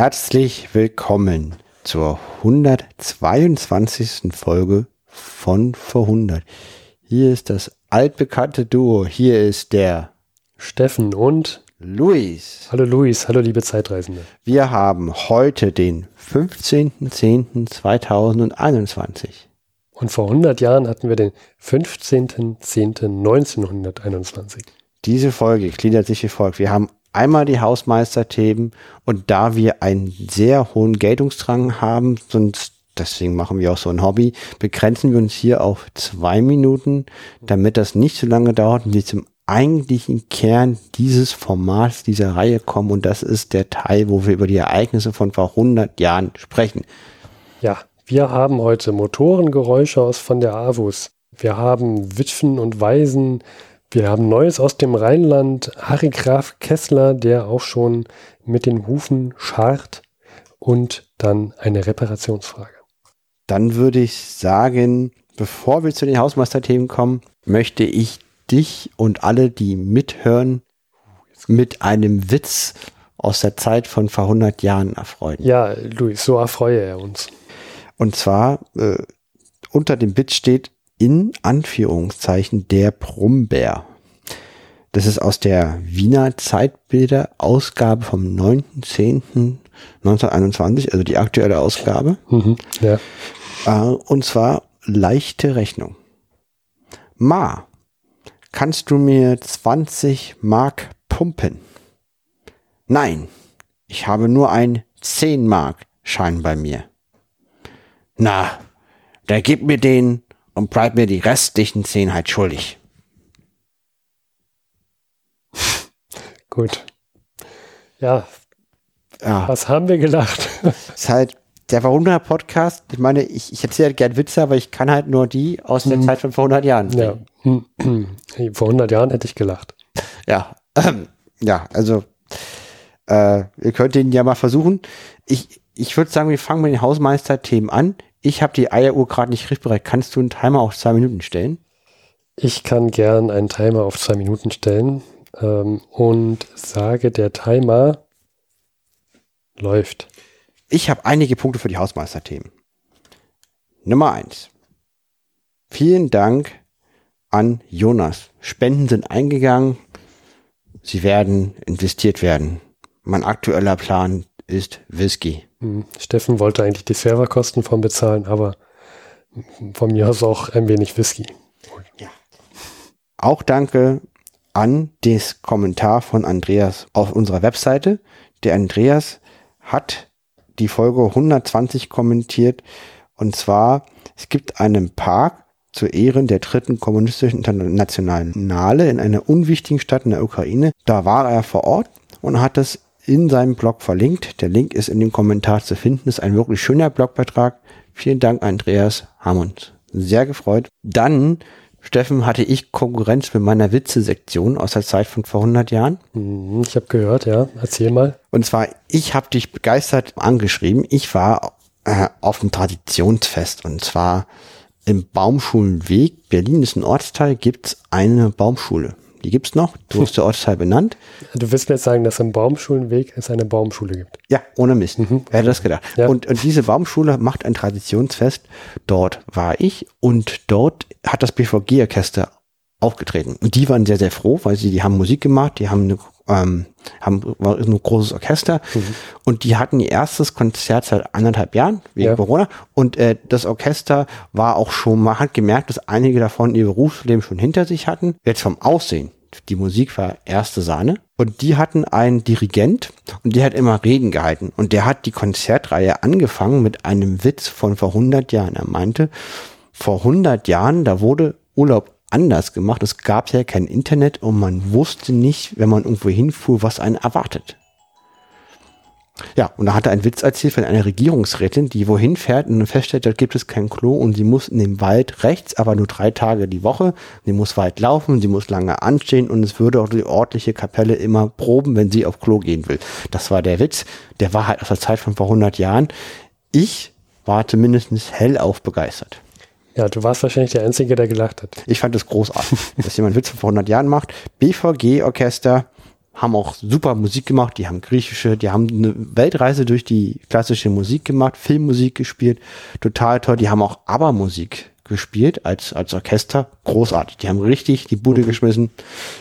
Herzlich willkommen zur 122. Folge von vor 100. Hier ist das altbekannte Duo. Hier ist der Steffen und Luis. Hallo Luis, hallo liebe Zeitreisende. Wir haben heute den 15.10.2021. Und vor 100 Jahren hatten wir den 15.10.1921. Diese Folge gliedert sich wie folgt. Wir haben einmal die Hausmeisterthemen und da wir einen sehr hohen Geltungsdrang haben, sonst deswegen machen wir auch so ein Hobby, begrenzen wir uns hier auf zwei Minuten, damit das nicht so lange dauert und wir zum eigentlichen Kern dieses Formats, dieser Reihe kommen und das ist der Teil, wo wir über die Ereignisse von vor 100 Jahren sprechen. Ja, wir haben heute Motorengeräusche aus von der AWUS. Wir haben Witwen und Waisen. Wir haben Neues aus dem Rheinland. Harry Graf Kessler, der auch schon mit den Hufen scharrt. Und dann eine Reparationsfrage. Dann würde ich sagen, bevor wir zu den Hausmeisterthemen kommen, möchte ich dich und alle, die mithören, mit einem Witz aus der Zeit von vor 100 Jahren erfreuen. Ja, Luis, so erfreue er uns. Und zwar äh, unter dem Witz steht in Anführungszeichen der Brummbär. Das ist aus der Wiener Zeitbilder Ausgabe vom 9.10.1921, also die aktuelle Ausgabe. Mhm, ja. Äh, und zwar leichte Rechnung. Ma, kannst du mir 20 Mark pumpen? Nein, ich habe nur ein 10 Mark Schein bei mir. Na, da gib mir den und bleib mir die restlichen 10 halt schuldig. Gut. Ja, Ja, was haben wir gelacht? ist halt der Verwunderer Podcast. Ich meine, ich, ich erzähle gern Witze, aber ich kann halt nur die aus der Zeit von vor 100 Jahren. ja. Vor 100 Jahren hätte ich gelacht. Ja, ja, also äh, ihr könnt den ja mal versuchen. Ich, ich würde sagen, wir fangen mit den Hausmeister-Themen an. Ich habe die Eieruhr gerade nicht griffbereit. Kannst du einen Timer auf zwei Minuten stellen? Ich kann gern einen Timer auf zwei Minuten stellen ähm, und sage, der Timer läuft. Ich habe einige Punkte für die Hausmeister-Themen. Nummer eins. Vielen Dank an Jonas. Spenden sind eingegangen. Sie werden investiert werden. Mein aktueller Plan ist Whisky. Hm, Steffen wollte eigentlich die Serverkosten von bezahlen, aber von mir aus auch ein wenig Whisky. Auch danke an das Kommentar von Andreas auf unserer Webseite. Der Andreas hat die Folge 120 kommentiert und zwar, es gibt einen Park zu Ehren der dritten kommunistischen internationalen Nale in einer unwichtigen Stadt in der Ukraine. Da war er vor Ort und hat es in seinem Blog verlinkt. Der Link ist in dem Kommentar zu finden. Ist ein wirklich schöner Blogbeitrag. Vielen Dank, Andreas. Haben uns sehr gefreut. Dann, Steffen, hatte ich Konkurrenz mit meiner Witze-Sektion aus der Zeit von vor 100 Jahren. Hm, Ich habe gehört, ja. Erzähl mal. Und zwar, ich habe dich begeistert angeschrieben. Ich war äh, auf einem Traditionsfest und zwar im Baumschulenweg. Berlin ist ein Ortsteil, gibt's eine Baumschule. Die gibt's noch, so ist der Ortsteil benannt. Du willst mir jetzt sagen, dass im Baumschulenweg es eine Baumschule gibt. Ja, ohne Mist. Wer hätte das gedacht? Ja. Und, und diese Baumschule macht ein Traditionsfest. Dort war ich und dort hat das BVG-Orchester aufgetreten. Und die waren sehr, sehr froh, weil sie, die haben Musik gemacht, die haben, eine, ähm, haben war ein großes Orchester und die hatten ihr erstes Konzert seit anderthalb Jahren wegen Ja. Corona. Und äh, das Orchester war auch schon, man hat gemerkt, dass einige davon ihr Berufsleben schon hinter sich hatten. Jetzt vom Aussehen. Die Musik war erste Sahne. Und die hatten einen Dirigent und der hat immer Reden gehalten. Und der hat die Konzertreihe angefangen mit einem Witz von vor 100 Jahren. Er meinte, vor 100 Jahren, da wurde Urlaub anders gemacht. Es gab ja kein Internet und man wusste nicht, wenn man irgendwo hinfuhr, was einen erwartet. Ja, und da hat er einen Witz erzählt von einer Regierungsrätin, die wohin fährt und feststellt, da gibt es kein Klo und sie muss in den Wald rechts, aber nur drei Tage die Woche. Sie muss weit laufen, sie muss lange anstehen und es würde auch die örtliche Kapelle immer proben, wenn sie auf Klo gehen will. Das war der Witz. Der war halt aus der Zeit von vor 100 Jahren. Ich war zumindest hellauf begeistert. Ja, du warst wahrscheinlich der Einzige, der gelacht hat. Ich fand es großartig, dass jemand Witze vor 100 Jahren macht. BVG-Orchester, haben auch super Musik gemacht, die haben griechische, die haben eine Weltreise durch die klassische Musik gemacht, Filmmusik gespielt, total toll. Die haben auch ABBA-Musik gespielt als, als Orchester, großartig. Die haben richtig die Bude mhm. geschmissen,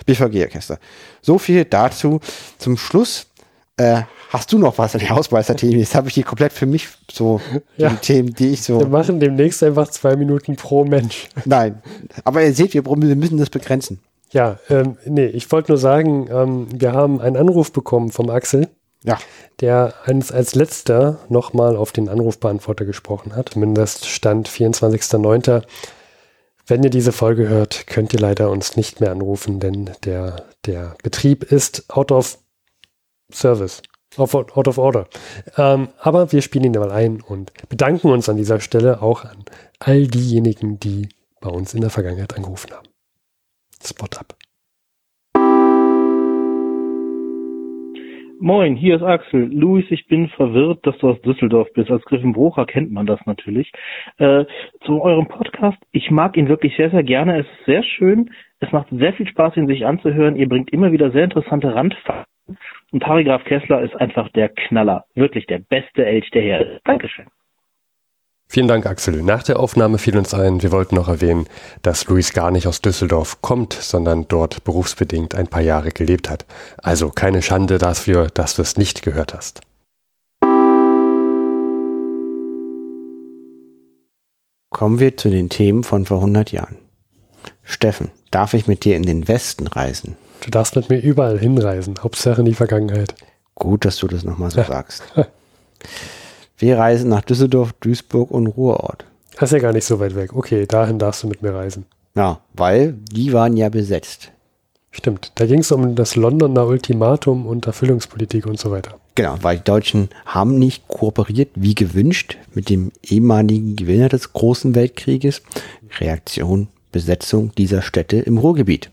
BVG-Orchester. So viel dazu. Zum Schluss äh, hast du noch was an die Hausmeister-Themen? Jetzt habe ich die komplett für mich so ja. die Themen, die ich so. Wir machen demnächst einfach zwei Minuten pro Mensch. Nein, aber ihr seht, wir, müssen das begrenzen. Ja, ähm, nee, ich wollte nur sagen, ähm, wir haben einen Anruf bekommen vom Axel, ja. der eins als letzter nochmal auf den Anrufbeantworter gesprochen hat. Mindest Stand 24.09. Wenn ihr diese Folge hört, könnt ihr leider uns nicht mehr anrufen, denn der, der Betrieb ist out of service. Out of order. Ähm, aber wir spielen ihn mal ein und bedanken uns an dieser Stelle auch an all diejenigen, die bei uns in der Vergangenheit angerufen haben. Spot ab. Moin, hier ist Axel. Luis, ich bin verwirrt, dass du aus Düsseldorf bist. Als Griffenbrucher kennt man das natürlich. Äh, zu eurem Podcast. Ich mag ihn wirklich sehr, sehr gerne. Es ist sehr schön. Es macht sehr viel Spaß, ihn sich anzuhören. Ihr bringt immer wieder sehr interessante Randfakten. Und Harry Graf Kessler ist einfach der Knaller. Wirklich der beste Elch, der her ist. Dankeschön. Vielen Dank, Axel. Nach der Aufnahme fiel uns ein, wir wollten noch erwähnen, dass Luis gar nicht aus Düsseldorf kommt, sondern dort berufsbedingt ein paar Jahre gelebt hat. Also keine Schande dafür, dass du es nicht gehört hast. Kommen wir zu den Themen von vor 100 Jahren. Steffen, darf ich mit dir in den Westen reisen? Du darfst mit mir überall hinreisen, Hauptsache in die Vergangenheit. Gut, dass du das nochmal so sagst. Wir reisen nach Düsseldorf, Duisburg und Ruhrort. Das ist ja gar nicht so weit weg. Okay, dahin darfst du mit mir reisen. Ja, weil die waren ja besetzt. Stimmt, da ging es um das Londoner Ultimatum und Erfüllungspolitik und so weiter. Genau, weil die Deutschen haben nicht kooperiert wie gewünscht mit dem ehemaligen Gewinner des Großen Weltkrieges. Reaktion, Besetzung dieser Städte im Ruhrgebiet.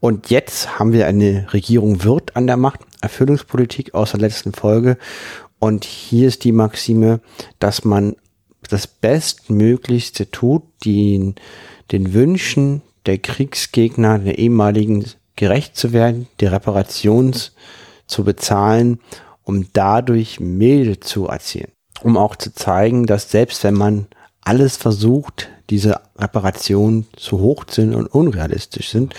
Und jetzt haben wir eine Regierung Wirth an der Macht, Erfüllungspolitik aus der letzten Folge. Und hier ist die Maxime, dass man das Bestmöglichste tut, den, den Wünschen der Kriegsgegner, der ehemaligen gerecht zu werden, die Reparations zu bezahlen, um dadurch Milde zu erzielen. Um auch zu zeigen, dass selbst wenn man alles versucht, diese Reparationen zu hoch sind und unrealistisch sind,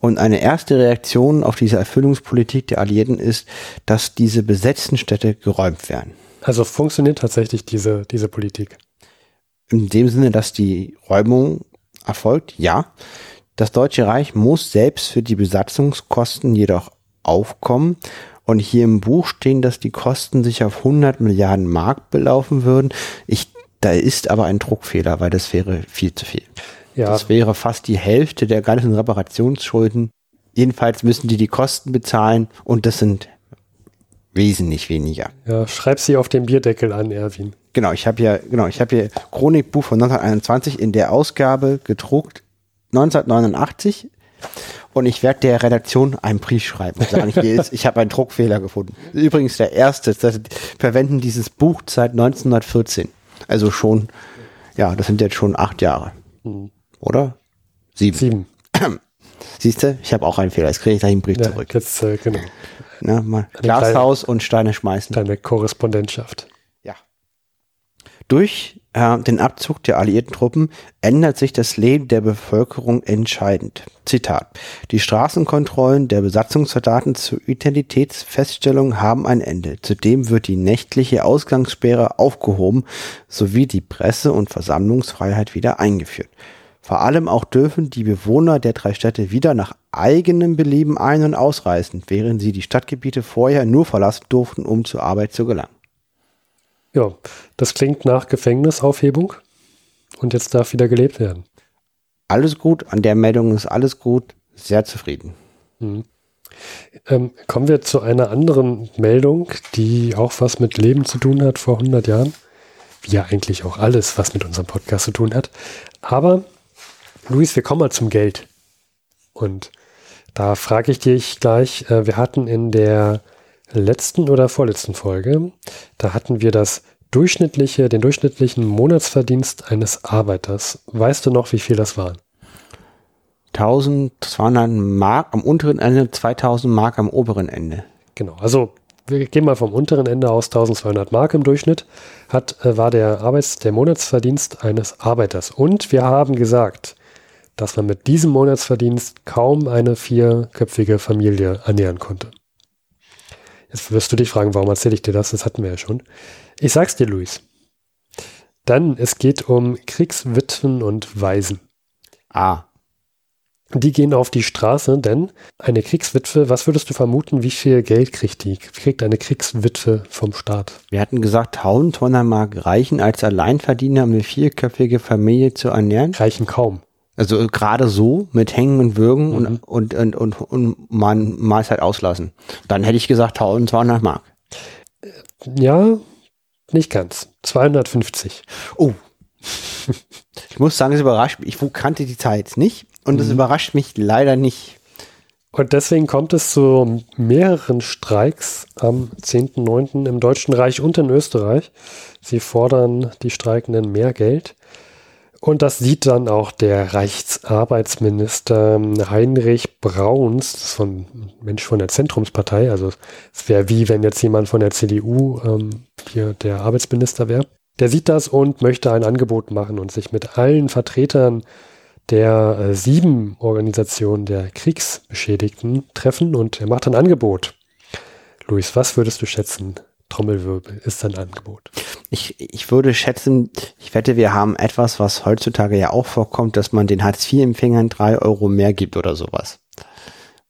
und eine erste Reaktion auf diese Erfüllungspolitik der Alliierten ist, dass diese besetzten Städte geräumt werden. Also funktioniert tatsächlich diese, diese Politik? In dem Sinne, dass die Räumung erfolgt, ja. Das Deutsche Reich muss selbst für die Besatzungskosten jedoch aufkommen. Und hier im Buch stehen, dass die Kosten sich auf 100 Milliarden Mark belaufen würden. Ich, da ist aber ein Druckfehler, weil das wäre viel zu viel. Ja. Das wäre fast die Hälfte der ganzen Reparationsschulden. Jedenfalls müssen die die Kosten bezahlen und das sind wesentlich weniger. Ja, schreib sie auf den Bierdeckel an, Erwin. Genau, ich habe hier, genau, ich habe hier Chronikbuch von 1921 in der Ausgabe gedruckt 1989 und ich werde der Redaktion einen Brief schreiben und sagen, hier ist, ich habe einen Druckfehler gefunden. Übrigens der erste, das verwenden dieses Buch seit 1914. Also schon, ja, das sind jetzt schon acht Jahre. Mhm. Oder? Sieben. Sieben. Siehst du, ich habe auch einen Fehler. Jetzt kriege ich gleich einen Brief ja, zurück. Jetzt, äh, genau. Na, mal Glashaus und Steine schmeißen. Deine Korrespondentschaft. Ja. Durch äh, den Abzug der alliierten Truppen ändert sich das Leben der Bevölkerung entscheidend. Zitat. Die Straßenkontrollen der Besatzungssoldaten zur Identitätsfeststellung haben ein Ende. Zudem wird die nächtliche Ausgangssperre aufgehoben sowie die Presse- und Versammlungsfreiheit wieder eingeführt. Vor allem auch dürfen die Bewohner der drei Städte wieder nach eigenem Belieben ein- und ausreisen, während sie die Stadtgebiete vorher nur verlassen durften, um zur Arbeit zu gelangen. Ja, das klingt nach Gefängnisaufhebung und jetzt darf wieder gelebt werden. Alles gut, an der Meldung ist alles gut, sehr zufrieden. Mhm. Ähm, kommen wir zu einer anderen Meldung, die auch was mit Leben zu tun hat vor 100 Jahren. Wie ja eigentlich auch alles, was mit unserem Podcast zu tun hat. Aber Luis, wir kommen mal zum Geld. Und da frage ich dich gleich, äh, wir hatten in der letzten oder vorletzten Folge, da hatten wir das durchschnittliche, den durchschnittlichen Monatsverdienst eines Arbeiters. Weißt du noch, wie viel das waren? 1200 Mark am unteren Ende, 2000 Mark am oberen Ende. Genau, also wir gehen mal vom unteren Ende aus 1200 Mark im Durchschnitt, hat, äh, war der Arbeits-, der Monatsverdienst eines Arbeiters. Und wir haben gesagt, dass man mit diesem Monatsverdienst kaum eine vierköpfige Familie ernähren konnte. Jetzt wirst du dich fragen, warum erzähle ich dir das? Das hatten wir ja schon. Ich sag's dir, Luis. Dann, es geht um Kriegswitwen und Waisen. Ah, Die gehen auf die Straße, denn eine Kriegswitwe, was würdest du vermuten, wie viel Geld kriegt die? Kriegt eine Kriegswitwe vom Staat? wir hatten gesagt, 1200 Mark reichen als Alleinverdiener, um eine vierköpfige Familie zu ernähren. Reichen kaum. Also gerade so mit Hängen und Würgen Mhm. und, und, und, und, und Mahlzeit auslassen. Dann hätte ich gesagt 1200 Mark. Ja, nicht ganz. 250. Oh. ich muss sagen, es überrascht mich. Ich kannte die Zeit nicht und es Mhm. überrascht mich leider nicht. Und deswegen kommt es zu mehreren Streiks am 10.9. im Deutschen Reich und in Österreich. Sie fordern die Streikenden mehr Geld. Und das sieht dann auch der Reichsarbeitsminister Heinrich Brauns, das ist ein Mensch von der Zentrumspartei. Also es wäre wie wenn jetzt jemand von der CDU ähm, hier der Arbeitsminister wäre. Der sieht das und möchte ein Angebot machen und sich mit allen Vertretern der äh, sieben Organisationen der Kriegsbeschädigten treffen und er macht ein Angebot. Luis, was würdest du schätzen? Trommelwirbel ist ein Angebot. Ich, ich würde schätzen, ich wette, wir haben etwas, was heutzutage ja auch vorkommt, dass man den Hartz-IV-Empfängern drei Euro mehr gibt oder sowas.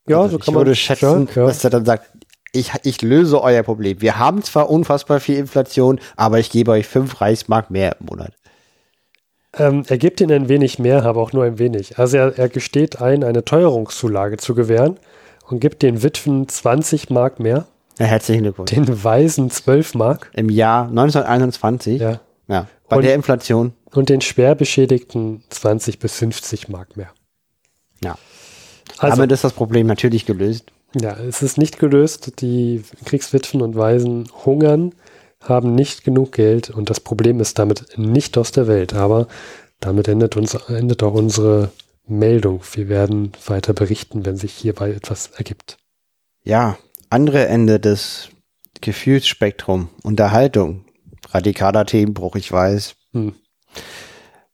Ja, Also ich würde schätzen, ja, ja. dass er dann sagt, ich, ich löse euer Problem. Wir haben zwar unfassbar viel Inflation, aber ich gebe euch fünf Reichsmark mehr im Monat. Ähm, er gibt ihnen ein wenig mehr, aber auch nur ein wenig. Also er, er gesteht ein, eine Teuerungszulage zu gewähren und gibt den Witwen 20 Mark mehr, Ja, herzlichen Glückwunsch. den Waisen 12 Mark Im Jahr 1921, ja, ja, bei Und- der Inflation, und den Schwerbeschädigten 20 bis 50 Mark mehr. ja. Also, Damit ist das Problem natürlich gelöst. Ja, es ist nicht gelöst. Die Kriegswitwen und Waisen hungern, haben nicht genug Geld und das Problem ist damit nicht aus der Welt. Aber damit endet, uns, endet auch unsere Meldung. Wir werden weiter berichten, wenn sich hierbei etwas ergibt. Ja, andere Ende des Gefühlsspektrum, Unterhaltung, radikaler Themenbruch, ich weiß. Hm.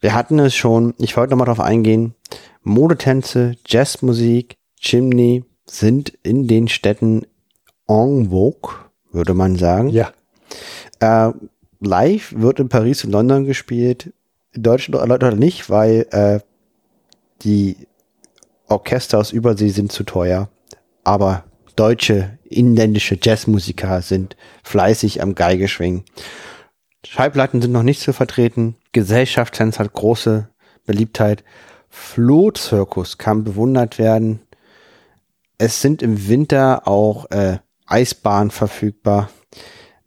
Wir hatten es schon, ich wollte nochmal drauf eingehen, Modetänze, Jazzmusik, Chimney sind in den Städten en vogue, würde man sagen. Ja, Äh, live wird in Paris und London gespielt, in Deutschland leider nicht, weil äh, die Orchester aus Übersee sind zu teuer. Aber deutsche, inländische Jazzmusiker sind fleißig am Geige schwingen. Schallplatten sind noch nicht zu vertreten. Gesellschaftstanz hat große Beliebtheit. Flohzirkus kann bewundert werden. Es sind im Winter auch äh, Eisbahnen verfügbar.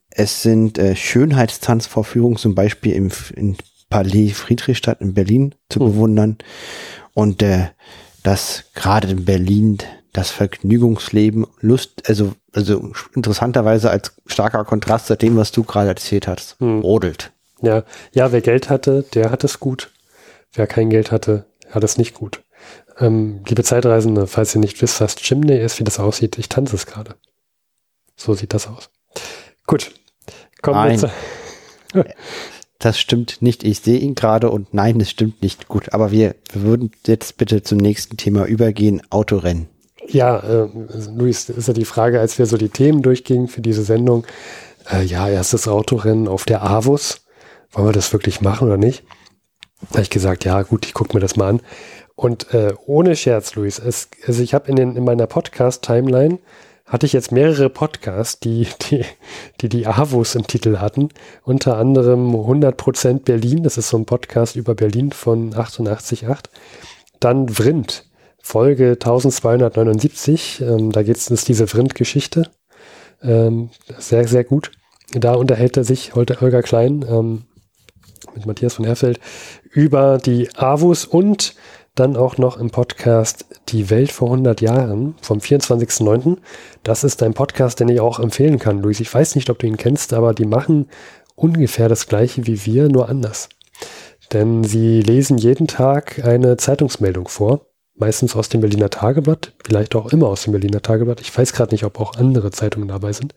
Es sind äh, Schönheitstanzvorführungen zum Beispiel im in Palais Friedrichstadt in Berlin zu bewundern. Und äh, das gerade in Berlin das Vergnügungsleben, Lust, also, also interessanterweise als starker Kontrast zu dem, was du gerade erzählt hast, Hm. rodelt. ja, ja, wer Geld hatte, der hat es gut. Wer kein Geld hatte, hat es nicht gut. Ähm, liebe Zeitreisende, falls ihr nicht wisst, was Chimney ist, wie das aussieht, ich tanze es gerade. So sieht das aus. Gut. Kommen wir Nein. zu, Das stimmt nicht. Ich sehe ihn gerade und nein, es stimmt nicht. Gut, aber wir, wir würden jetzt bitte zum nächsten Thema übergehen. Autorennen. Ja, äh, Luis, ist ja die Frage, als wir so die Themen durchgingen für diese Sendung. Äh, ja, erstes Autorennen auf der Avus. Wollen wir das wirklich machen oder nicht? Da habe ich gesagt, ja, gut, ich gucke mir das mal an. Und äh, ohne Scherz, Luis, es, also ich habe in, den- in meiner Podcast-Timeline hatte ich jetzt mehrere Podcasts, die die, die, die Avus im Titel hatten. Unter anderem 100% Berlin, das ist so ein Podcast über Berlin von 88.8. Dann Vrind, Folge 1279. Ähm, da geht es diese Vrind-Geschichte. Ähm, sehr, sehr gut. Da unterhält er sich, Holger Holger Klein, ähm, mit Matthias von Herfeld, über die AWUS und dann auch noch im Podcast Die Welt vor 100 Jahren vom 24.09. Das ist ein Podcast, den ich auch empfehlen kann, Luis. Ich weiß nicht, ob du ihn kennst, aber die machen ungefähr das gleiche wie wir, nur anders. Denn sie lesen jeden Tag eine Zeitungsmeldung vor meistens aus dem Berliner Tageblatt, vielleicht auch immer aus dem Berliner Tageblatt. Ich weiß gerade nicht, ob auch andere Zeitungen dabei sind.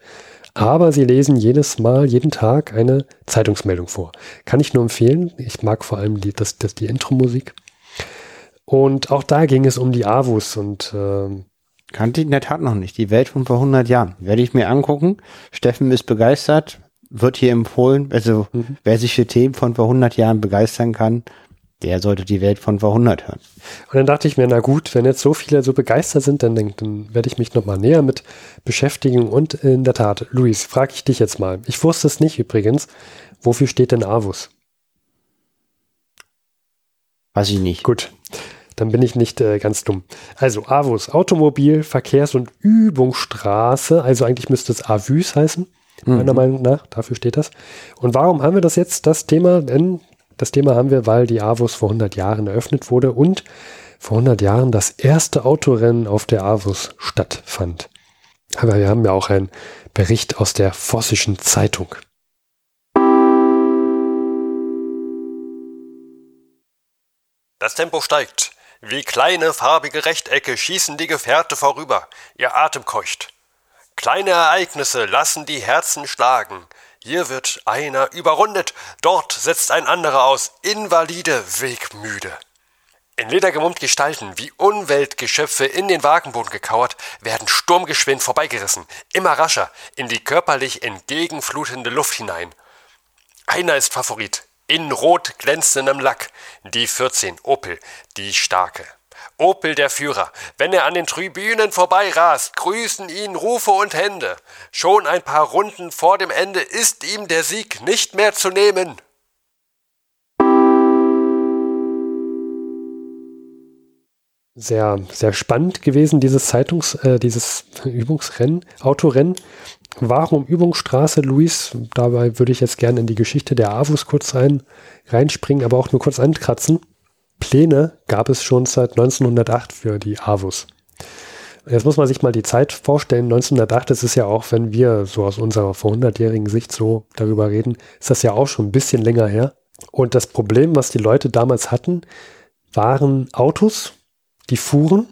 Aber sie lesen jedes Mal, jeden Tag eine Zeitungsmeldung vor. Kann ich nur empfehlen. Ich mag vor allem die, das, das, die Intro-Musik. Und auch da ging es um die AWUS und äh, Kannte ich in der Tat noch nicht. Die Welt von vor 100 Jahren. Werde ich mir angucken. Steffen ist begeistert. Wird hier empfohlen. Also, mhm. wer sich für Themen von vor 100 Jahren begeistern kann, der sollte die Welt von vor 100 hören. Und dann dachte ich mir, na gut, wenn jetzt so viele so begeistert sind, dann, dann werde ich mich nochmal näher mit beschäftigen. Und in der Tat, Luis, frage ich dich jetzt mal. Ich wusste es nicht übrigens. Wofür steht denn AWUS? Weiß ich nicht. Gut, dann bin ich nicht äh, ganz dumm. Also AWUS, Automobil, Verkehrs- und Übungsstraße. Also eigentlich müsste es AVÜS heißen, meiner mhm. Meinung nach. Dafür steht das. Und warum haben wir das jetzt, das Thema? Denn das Thema haben wir, weil die AWUS vor 100 Jahren eröffnet wurde und vor 100 Jahren das erste Autorennen auf der AWUS stattfand. Aber wir haben ja auch einen Bericht aus der Vossischen Zeitung. Das Tempo steigt. Wie kleine farbige Rechtecke schießen die Gefährte vorüber, ihr Atem keucht. Kleine Ereignisse lassen die Herzen schlagen, hier wird einer überrundet, dort setzt ein anderer aus, Invalide, wegmüde. In Leder gemummt Gestalten, wie Umweltgeschöpfe in den Wagenboden gekauert, werden sturmgeschwind vorbeigerissen, immer rascher, in die körperlich entgegenflutende Luft hinein. Einer ist Favorit, in rot glänzendem Lack, die 14 Opel, die starke. Opel der Führer. Wenn er an den Tribünen vorbeirast, grüßen ihn Rufe und Hände. Schon ein paar Runden vor dem Ende ist ihm der Sieg nicht mehr zu nehmen. Sehr, sehr spannend gewesen, dieses Zeitungs-, äh, dieses Übungsrennen, Autorennen. Warum Übungsstraße, Luis? Dabei würde ich jetzt gerne in die Geschichte der AWUS kurz rein, reinspringen, aber auch nur kurz ankratzen. Pläne gab es schon seit 1908 für die AWUS. Jetzt muss man sich mal die Zeit vorstellen. 1908 ist es ja auch, wenn wir so aus unserer vor 100-jährigen Sicht so darüber reden, ist das ja auch schon ein bisschen länger her. Und das Problem, was die Leute damals hatten, waren Autos, die fuhren,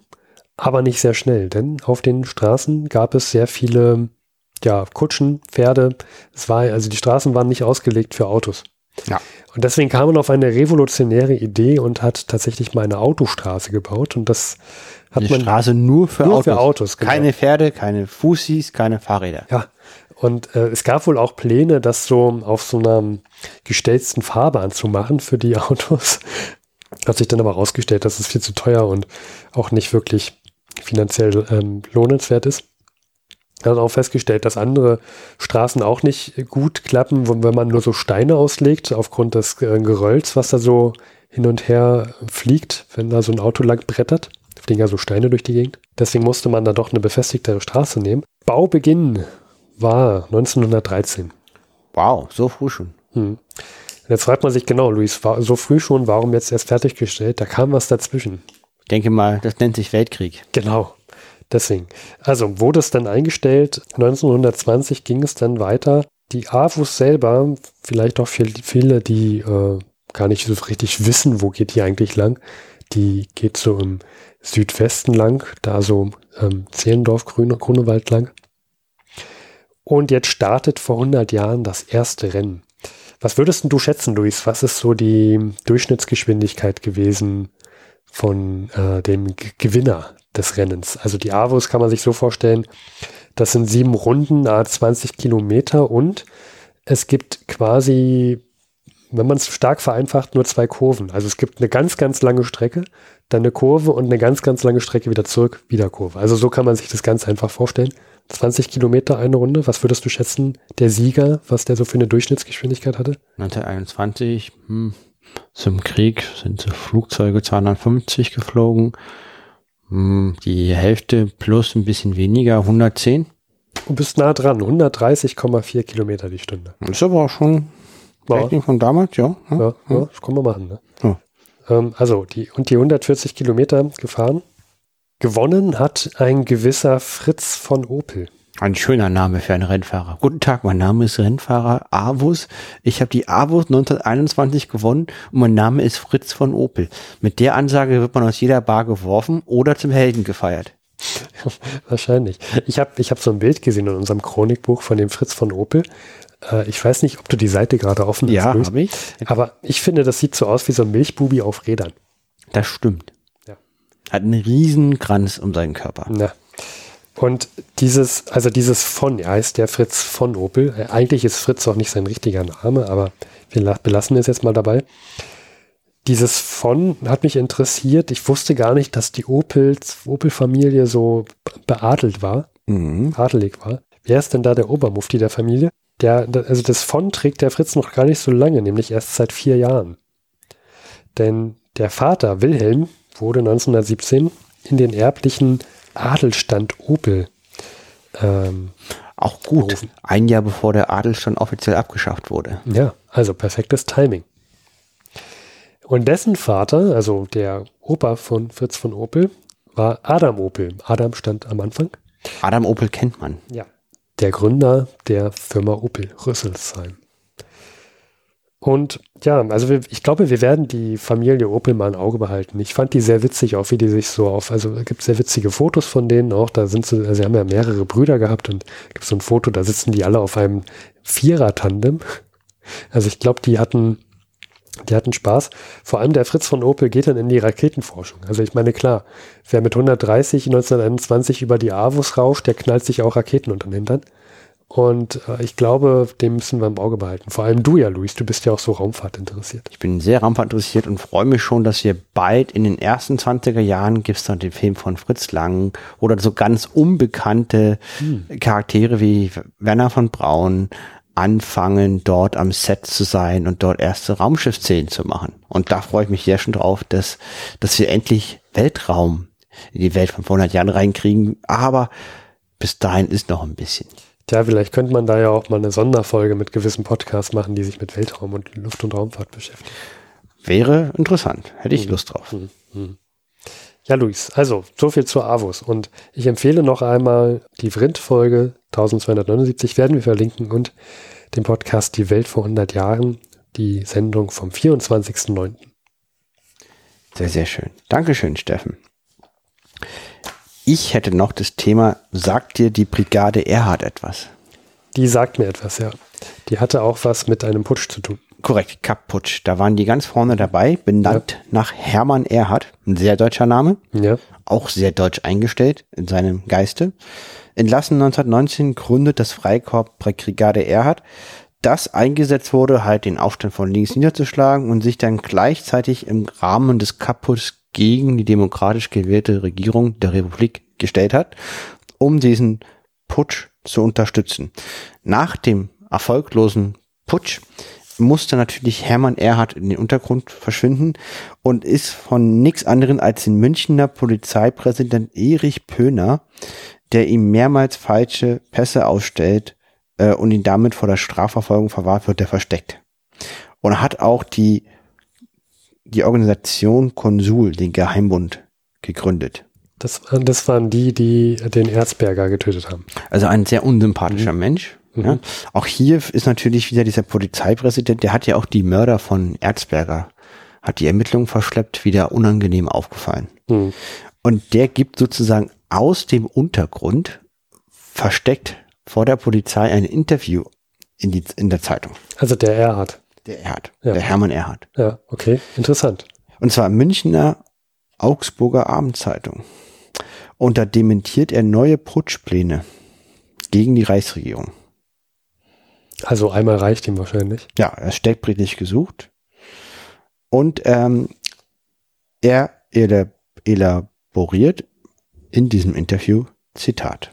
aber nicht sehr schnell, denn auf den Straßen gab es sehr viele ja, Kutschen, Pferde. Es war, also die Straßen waren nicht ausgelegt für Autos. Ja. Und deswegen kam man auf eine revolutionäre Idee und hat tatsächlich mal eine Autostraße gebaut. Und das hat eine man. Straße nur für nur Autos. Für Autos genau. Keine Pferde, keine Fußis, keine Fahrräder. Ja. Und äh, es gab wohl auch Pläne, das so auf so einer gestellten Fahrbahn zu machen für die Autos. Hat sich dann aber herausgestellt, dass es viel zu teuer und auch nicht wirklich finanziell ähm, lohnenswert ist. Er hat auch festgestellt, dass andere Straßen auch nicht gut klappen, wenn man nur so Steine auslegt, aufgrund des äh, Gerölls, was da so hin und her fliegt, wenn da so ein Auto lang brettert. Fliegen ja so Steine durch die Gegend. Deswegen musste man da doch eine befestigtere Straße nehmen. Baubeginn war 1913. Wow, so früh schon. Hm. Jetzt fragt man sich genau, Luis, war so früh schon, warum jetzt erst fertiggestellt? Da kam was dazwischen. Ich denke mal, das nennt sich Weltkrieg. Genau. Deswegen. Also wurde es dann eingestellt. 1920 ging es dann weiter. Die AWUS selber, vielleicht auch für viele, die äh, gar nicht so richtig wissen, wo geht die eigentlich lang, die geht so im Südwesten lang, da so ähm, Zehlendorf, Grüne, Grunewald lang. Und jetzt startet vor 100 Jahren das erste Rennen. Was würdest du schätzen, Luis? Was ist so die Durchschnittsgeschwindigkeit gewesen von äh, dem G Gewinner des Rennens. Also die AWOS kann man sich so vorstellen, das sind sieben Runden, a 20 Kilometer und es gibt quasi, wenn man es stark vereinfacht, nur zwei Kurven. Also es gibt eine ganz, ganz lange Strecke, dann eine Kurve und eine ganz, ganz lange Strecke wieder zurück, wieder Kurve. Also so kann man sich das ganz einfach vorstellen. 20 Kilometer eine Runde. Was würdest du schätzen, der Sieger, was der so für eine Durchschnittsgeschwindigkeit hatte? 1921, hm, zum Krieg sind Flugzeuge 250 geflogen. Hm, die Hälfte plus ein bisschen weniger, 110. Du bist nah dran, 130,4 Kilometer die Stunde. Das ist aber auch schon Technik von damals, ja. Ja, ja, ja. das können wir machen. Ne? Ähm, also, die, und die 140 Kilometer gefahren. Gewonnen hat ein gewisser Fritz von Opel. Ein schöner Name für einen Rennfahrer. Guten Tag, mein Name ist Rennfahrer Avus. Ich habe die Avus 1921 gewonnen und mein Name ist Fritz von Opel. Mit der Ansage wird man aus jeder Bar geworfen oder zum Helden gefeiert. Wahrscheinlich. Ich habe ich hab so ein Bild gesehen in unserem Chronikbuch von dem Fritz von Opel. Äh, ich weiß nicht, ob du die Seite gerade offen hast. Ja, habe ich. Aber ich finde, das sieht so aus wie so ein Milchbubi auf Rädern. Das stimmt. Ja. Hat einen riesen Kranz um seinen Körper. Ja. Und dieses, also dieses von, er heißt der Fritz von Opel. Äh, Eigentlich ist Fritz auch nicht sein richtiger Name, aber wir la- belassen es jetzt mal dabei. Dieses von hat mich interessiert. Ich wusste gar nicht, dass die Opels, Opel-Familie so beadelt war, Mhm. adelig war. Wer ist denn da der Obermufti der Familie? Der, also das von trägt der Fritz noch gar nicht so lange, nämlich erst seit vier Jahren. Denn der Vater Wilhelm wurde 1917 in den erblichen Adelstand Opel ähm, Auch gut. Berufen. Ein Jahr bevor der Adelstand offiziell abgeschafft wurde. Ja, also perfektes Timing. Und dessen Vater, also der Opa von Fritz von Opel, war Adam Opel. Adam stand am Anfang. Adam Opel kennt man. Ja. Der Gründer der Firma Opel Rüsselsheim. Und ja, also wir, ich glaube, wir werden die Familie Opel mal ein Auge behalten. Ich fand die sehr witzig, auch wie die sich so auf, also es gibt sehr witzige Fotos von denen auch. Da sind sie, also sie haben ja mehrere Brüder gehabt und gibt so ein Foto, da sitzen die alle auf einem Vierer-Tandem. Also ich glaube, die hatten, die hatten Spaß. Vor allem der Fritz von Opel geht dann in die Raketenforschung. Also ich meine, klar, wer mit 130 1921 über die Avus rauscht, der knallt sich auch Raketen unter den Hintern. Und äh, ich glaube, den müssen wir im Auge behalten. Vor allem du ja, Luis, du bist ja auch so Raumfahrt interessiert. Ich bin sehr Raumfahrt interessiert und freue mich schon, dass wir bald in den ersten 20er Jahren gibt es dann den Film von Fritz Lang oder so ganz unbekannte Charaktere wie Werner von Braun anfangen, dort am Set zu sein und dort erste Raumschiffszenen zu machen. Und da freue ich mich sehr schon drauf, dass, dass wir endlich Weltraum in die Welt von vor 100 Jahren reinkriegen. Aber bis dahin ist noch ein bisschen. Tja, vielleicht könnte man da ja auch mal eine Sonderfolge mit gewissen Podcasts machen, die sich mit Weltraum und Luft- und Raumfahrt beschäftigen. Wäre interessant. Hätte ich Lust drauf. Ja, Luis, also so viel zur Avus. Und ich empfehle noch einmal die Vrind-Folge 1279 werden wir verlinken und den Podcast Die Welt vor 100 Jahren, die Sendung vom 24.09. Sehr, sehr schön. Dankeschön, Steffen. Ich hätte noch das Thema, sagt dir die Brigade Erhard etwas? Die sagt mir etwas, ja. Die hatte auch was mit einem Putsch zu tun. Korrekt, Kapp-Putsch. Da waren die ganz vorne dabei, benannt nach Hermann Erhard, ein sehr deutscher Name, Ja, auch sehr deutsch eingestellt in seinem Geiste. Entlassen 1919 gründet das Freikorps Brigade Erhard, das eingesetzt wurde, halt den Aufstand von links niederzuschlagen und sich dann gleichzeitig im Rahmen des Kapp-Putschs gegen die demokratisch gewählte Regierung der Republik gestellt hat, um diesen Putsch zu unterstützen. Nach dem erfolglosen Putsch musste natürlich Hermann Erhard in den Untergrund verschwinden und ist von nichts anderem als den Münchner Polizeipräsident Erich Pöhner, der ihm mehrmals falsche Pässe ausstellt äh, und ihn damit vor der Strafverfolgung verwahrt wird, der versteckt. Und hat auch die, die Organisation Konsul, den Geheimbund, gegründet. das, das waren die, die den Erzberger getötet haben. Also ein sehr unsympathischer Mensch. Ja. Auch hier ist natürlich wieder dieser Polizeipräsident, der hat ja auch die Mörder von Erzberger, hat die Ermittlungen verschleppt, wieder unangenehm aufgefallen. Hm. Und der gibt sozusagen aus dem Untergrund versteckt vor der Polizei ein Interview in, die, in der Zeitung. Also der Erhard. Der Erhard, Ja. der Hermann Erhard. Ja, okay, interessant. Und zwar Münchner Augsburger Abendzeitung. Und da dementiert er neue Putschpläne gegen die Reichsregierung. Also einmal reicht ihm wahrscheinlich. Ja, er ist steckbrittlich gesucht. Und ähm, er elaboriert in diesem Interview, Zitat.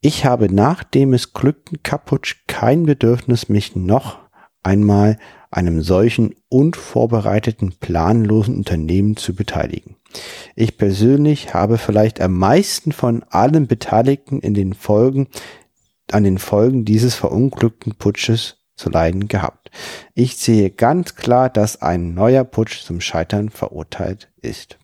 Ich habe nach dem missglückten Kaputsch kein Bedürfnis, mich noch einmal einem solchen unvorbereiteten, planlosen Unternehmen zu beteiligen. Ich persönlich habe vielleicht am meisten von allen Beteiligten in den Folgen, an den Folgen dieses verunglückten Putsches zu leiden gehabt. Ich sehe ganz klar, dass ein neuer Putsch zum Scheitern verurteilt ist.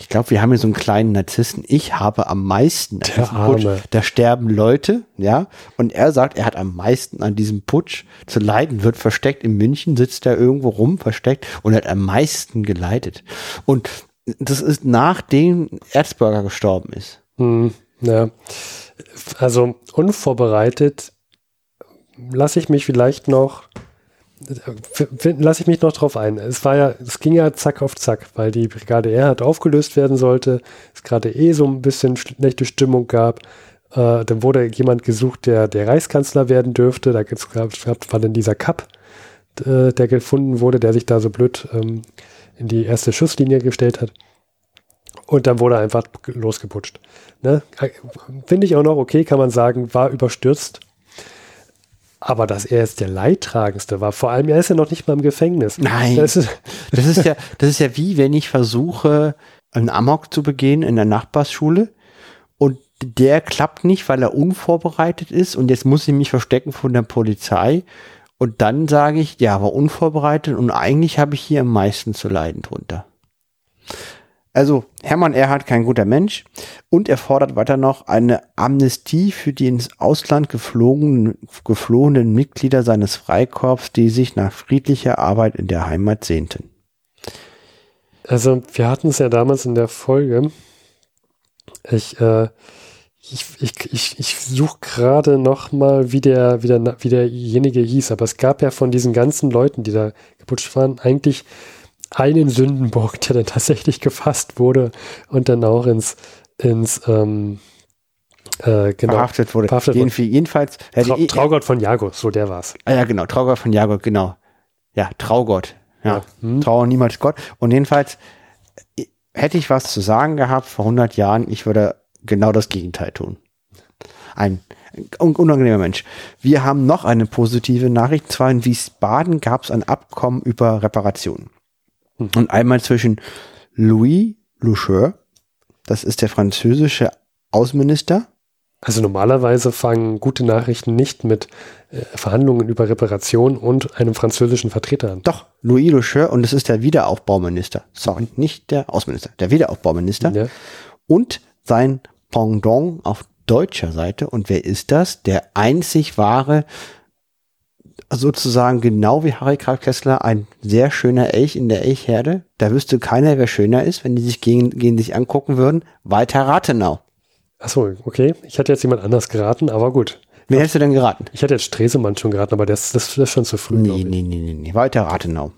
Ich glaube, wir haben hier so einen kleinen Narzissten. Ich habe am meisten an Der diesem Putsch. Arme. Da sterben Leute, ja. Und er sagt, er hat am meisten an diesem Putsch zu leiden, wird versteckt in München, sitzt da irgendwo rum, versteckt und hat am meisten geleitet. Und das ist nachdem Erzberger gestorben ist. Hm, ja. Also unvorbereitet lasse ich mich vielleicht noch, lasse ich mich noch drauf ein. Es war ja, es ging ja zack auf zack, weil die Brigade Erhard aufgelöst werden sollte, es gerade eh so ein bisschen schlechte Stimmung gab. Äh, dann wurde jemand gesucht, der der Reichskanzler werden dürfte. Da gab, war dann dieser Kapp, äh, der gefunden wurde, der sich da so blöd ähm, in die erste Schusslinie gestellt hat. Und dann wurde einfach losgeputscht. Ne? Finde ich auch noch okay, kann man sagen, war überstürzt. Aber dass er jetzt der Leidtragendste war, vor allem, er ist ja noch nicht mal im Gefängnis. Nein. Das ist, Das ist ja, das ist ja wie, wenn ich versuche, einen Amok zu begehen in der Nachbarsschule und der klappt nicht, weil er unvorbereitet ist und jetzt muss ich mich verstecken von der Polizei und dann sage ich, ja, war unvorbereitet und eigentlich habe ich hier am meisten zu leiden drunter. Also Hermann Erhard kein guter Mensch und er fordert weiter noch eine Amnestie für die ins Ausland geflogenen, geflohenen Mitglieder seines Freikorps, die sich nach friedlicher Arbeit in der Heimat sehnten. also, wir hatten es ja damals in der Folge. Ich, äh, ich, ich, ich, ich suche gerade noch mal, wie der, wie, der, wie derjenige hieß, aber es gab ja von diesen ganzen Leuten, die da geputscht waren, eigentlich einen Sündenbock, der dann tatsächlich gefasst wurde und dann auch ins, ins ähm, äh, genau, verhaftet wurde. verhaftet Jeden, jedenfalls, ja, Trau die- Traugott von Jago, so der war's. ah, ja genau, Traugott von Jagob, genau. Ja, Traugott. Ja, Ja. Hm. Trauer niemals Gott. Und jedenfalls äh, hätte ich was zu sagen gehabt vor 100 Jahren, ich würde genau das Gegenteil tun. Ein un unangenehmer Mensch. Wir haben noch eine positive Nachricht. Zwar in Wiesbaden gab es ein Abkommen über Reparationen. Hm. Und einmal zwischen Louis Loucheur, das ist der französische Außenminister, Also normalerweise fangen gute Nachrichten nicht mit äh, Verhandlungen über Reparation und einem französischen Vertreter an. Doch, Louis Loucheur und das ist der Wiederaufbauminister. Sorry, nicht der Außenminister, der Wiederaufbauminister. Ja. Und sein Pendant auf deutscher Seite. Und wer ist das? Der einzig wahre, sozusagen genau wie Harry Graf Kessler, ein sehr schöner Elch in der Elchherde. Da wüsste keiner, wer schöner ist, wenn die sich gegen, gegen sich angucken würden. Walter Rathenau. Achso, okay. Ich hatte jetzt jemand anders geraten, aber gut. Wen hättest du denn geraten? Ich hatte jetzt Stresemann schon geraten, aber das, das, das ist schon zu früh. Nee, nee, nee, nee, nee. Walter Rathenau.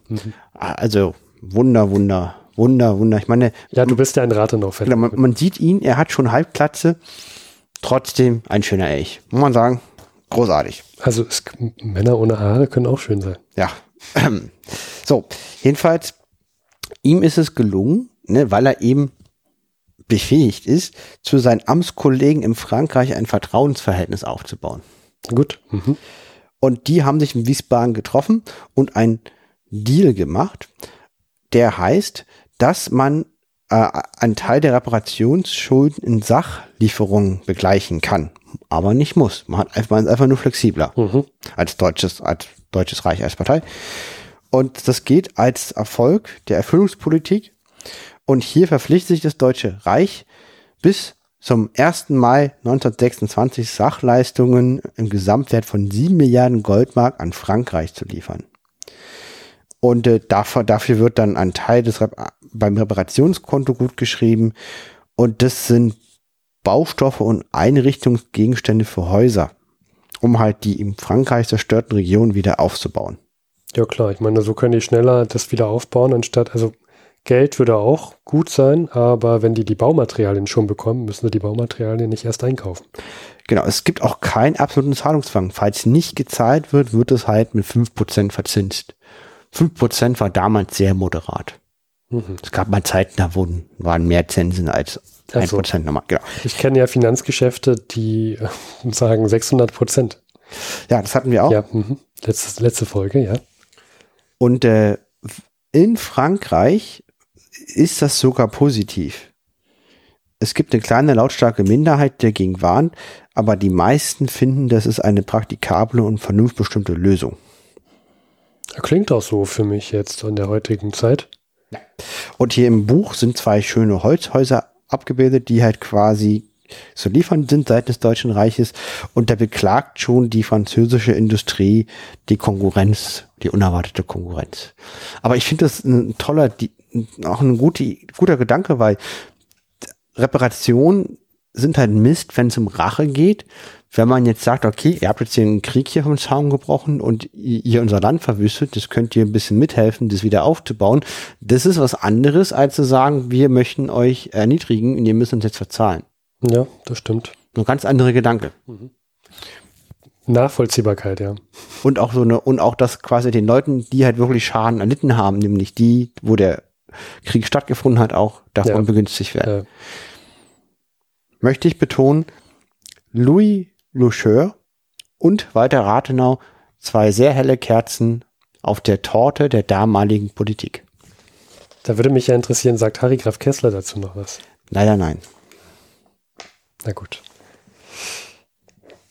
Also, Wunder, Wunder, Wunder, Wunder. Ich meine, Ja, du bist ja ein Rathenau-Fan. Genau, man, man sieht ihn, er hat schon Halbklatze, trotzdem ein schöner Elch. Muss man sagen, großartig. Also es, Männer ohne Haare können auch schön sein. Ja. So, jedenfalls, ihm ist es gelungen, ne, weil er eben befähigt ist, zu seinen Amtskollegen in Frankreich ein Vertrauensverhältnis aufzubauen. Gut. Mhm. Und die haben sich in Wiesbaden getroffen und ein Deal gemacht, der heißt, dass man äh, einen Teil der Reparationsschulden in Sachlieferungen begleichen kann, aber nicht muss. Man, hat einfach, man ist einfach nur flexibler Mhm. als deutsches, als deutsches Reich als Partei. Und das geht als Erfolg der Erfüllungspolitik. Und hier verpflichtet sich das Deutsche Reich bis zum 1. Mai 1926 Sachleistungen im Gesamtwert von 7 Milliarden Goldmark an Frankreich zu liefern. Und äh, dafür, dafür wird dann ein Teil des Rep beim Reparationskonto gut geschrieben. Und das sind Baustoffe und Einrichtungsgegenstände für Häuser, um halt die in Frankreich zerstörten Regionen wieder aufzubauen. Ja klar, ich meine, so können die schneller das wieder aufbauen, anstatt, also Geld würde auch gut sein, aber wenn die die Baumaterialien schon bekommen, müssen sie die Baumaterialien nicht erst einkaufen. Genau, es gibt auch keinen absoluten Zahlungszwang. Falls nicht gezahlt wird, wird es halt mit 5% verzinst. 5% war damals sehr moderat. Mhm. Es gab mal Zeiten, da wurden, waren mehr Zinsen als Ach so. 1% normal. Genau. Ich kenne ja Finanzgeschäfte, die äh, sagen 600 Prozent. Ja, das hatten wir auch. Ja, mhm. letzte, letzte Folge, ja. Und äh, in Frankreich ist das sogar positiv. Es gibt eine kleine lautstarke Minderheit, die dagegen warnt, aber die meisten finden, das ist eine praktikable und vernunftbestimmte Lösung. Klingt auch so für mich jetzt in der heutigen Zeit. Und hier im Buch sind zwei schöne Holzhäuser abgebildet, die halt quasi so liefern sind seitens des Deutschen Reiches. Und da beklagt schon die französische Industrie die Konkurrenz, die unerwartete Konkurrenz. Aber ich finde das ein toller, die, auch ein guter, guter Gedanke, weil Reparationen sind halt Mist, wenn es um Rache geht. Wenn man jetzt sagt, okay, ihr habt jetzt hier einen Krieg hier vom Zaun gebrochen und ihr unser Land verwüstet, das könnt ihr ein bisschen mithelfen, das wieder aufzubauen. Das ist was anderes, als zu sagen, wir möchten euch erniedrigen und ihr müsst uns jetzt verzahlen. Ja, das stimmt. Ein ganz andere Gedanke. Mhm. Nachvollziehbarkeit, ja. Und auch so eine, und auch das quasi den Leuten, die halt wirklich Schaden erlitten haben, nämlich die, wo der Krieg stattgefunden hat, auch davon ja. begünstigt werden. Ja. Möchte ich betonen, Louis Loucheur und Walter Rathenau zwei sehr helle Kerzen auf der Torte der damaligen Politik. Da würde mich ja interessieren, sagt Harry Graf Kessler dazu noch was? Leider nein. Na gut.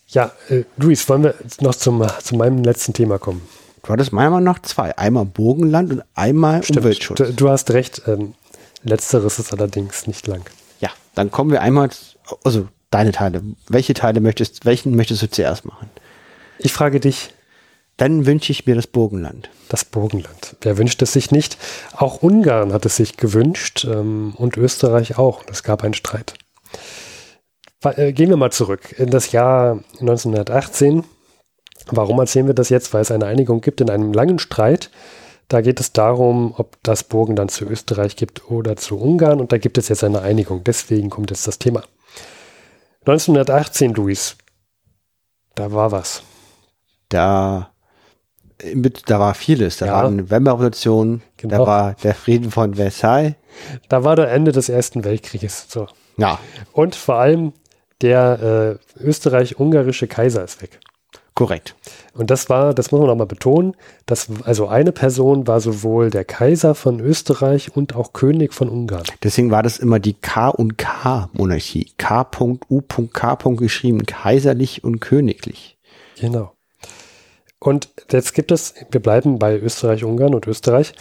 Ja, äh, Luis, wollen wir noch zum, zu meinem letzten Thema kommen? Du hattest meiner Meinung nach zwei. Einmal Burgenland und einmal Stimmt, Umweltschutz. Du, du hast recht. Ähm, letzteres ist allerdings nicht lang. Ja, dann kommen wir einmal, also deine Teile. Welche Teile möchtest, welchen möchtest du zuerst machen? Ich frage dich. Dann wünsche ich mir das Burgenland. Das Burgenland. Wer wünscht es sich nicht? Auch Ungarn hat es sich gewünscht ähm, und Österreich auch. Es gab einen Streit. Äh, gehen wir mal zurück in das Jahr 1918. Warum erzählen wir das jetzt? Weil es eine Einigung gibt in einem langen Streit. Da geht es darum, ob das Burgenland zu Österreich gibt oder zu Ungarn. Und da gibt es jetzt eine Einigung. Deswegen kommt jetzt das Thema. 1918, Luis. Da war was. Da, da war vieles. Da ja. war die Novemberrevolution, genau. da war der Frieden von Versailles. Da war der Ende des Ersten Weltkrieges. So. Ja. Und vor allem der äh, österreich-ungarische Kaiser ist weg. Korrekt. Und das war, das muss man nochmal betonen, dass also eine Person war sowohl der Kaiser von Österreich und auch König von Ungarn. Deswegen war das immer die K und K Monarchie. K.U.K. geschrieben, kaiserlich und königlich. Genau. Und jetzt gibt es, wir bleiben bei Österreich, Ungarn und Österreich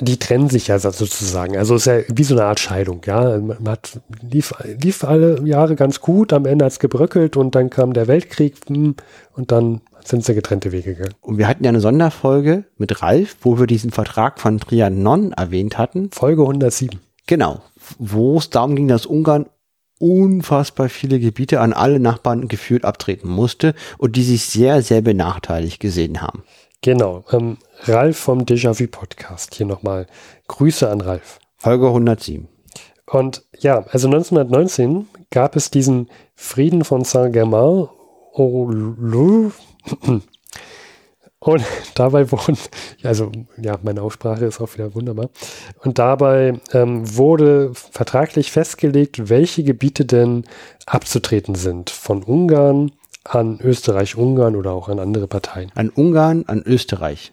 die trennen sich ja sozusagen. Also es ist ja wie so eine Art Scheidung, ja. Man hat, lief, lief alle Jahre ganz gut, am Ende hat es gebröckelt und dann kam der Weltkrieg hm, und dann sind sie getrennte Wege gegangen. Und wir hatten ja eine Sonderfolge mit Ralf, wo wir diesen Vertrag von Trianon erwähnt hatten. Folge 107. Genau, wo es darum ging, dass Ungarn unfassbar viele Gebiete an alle Nachbarn geführt abtreten musste und die sich sehr, sehr benachteiligt gesehen haben. Genau. Ähm, Ralf vom Déjà-vu Podcast. Hier nochmal Grüße an Ralf. Folge 107. Und ja, also 1919 gab es diesen Frieden von Saint-Germain. Und dabei wurden, also ja, meine Aussprache ist auch wieder wunderbar. Und dabei ähm, wurde vertraglich festgelegt, welche Gebiete denn abzutreten sind von Ungarn, an Österreich-Ungarn oder auch an andere Parteien? An Ungarn, an Österreich.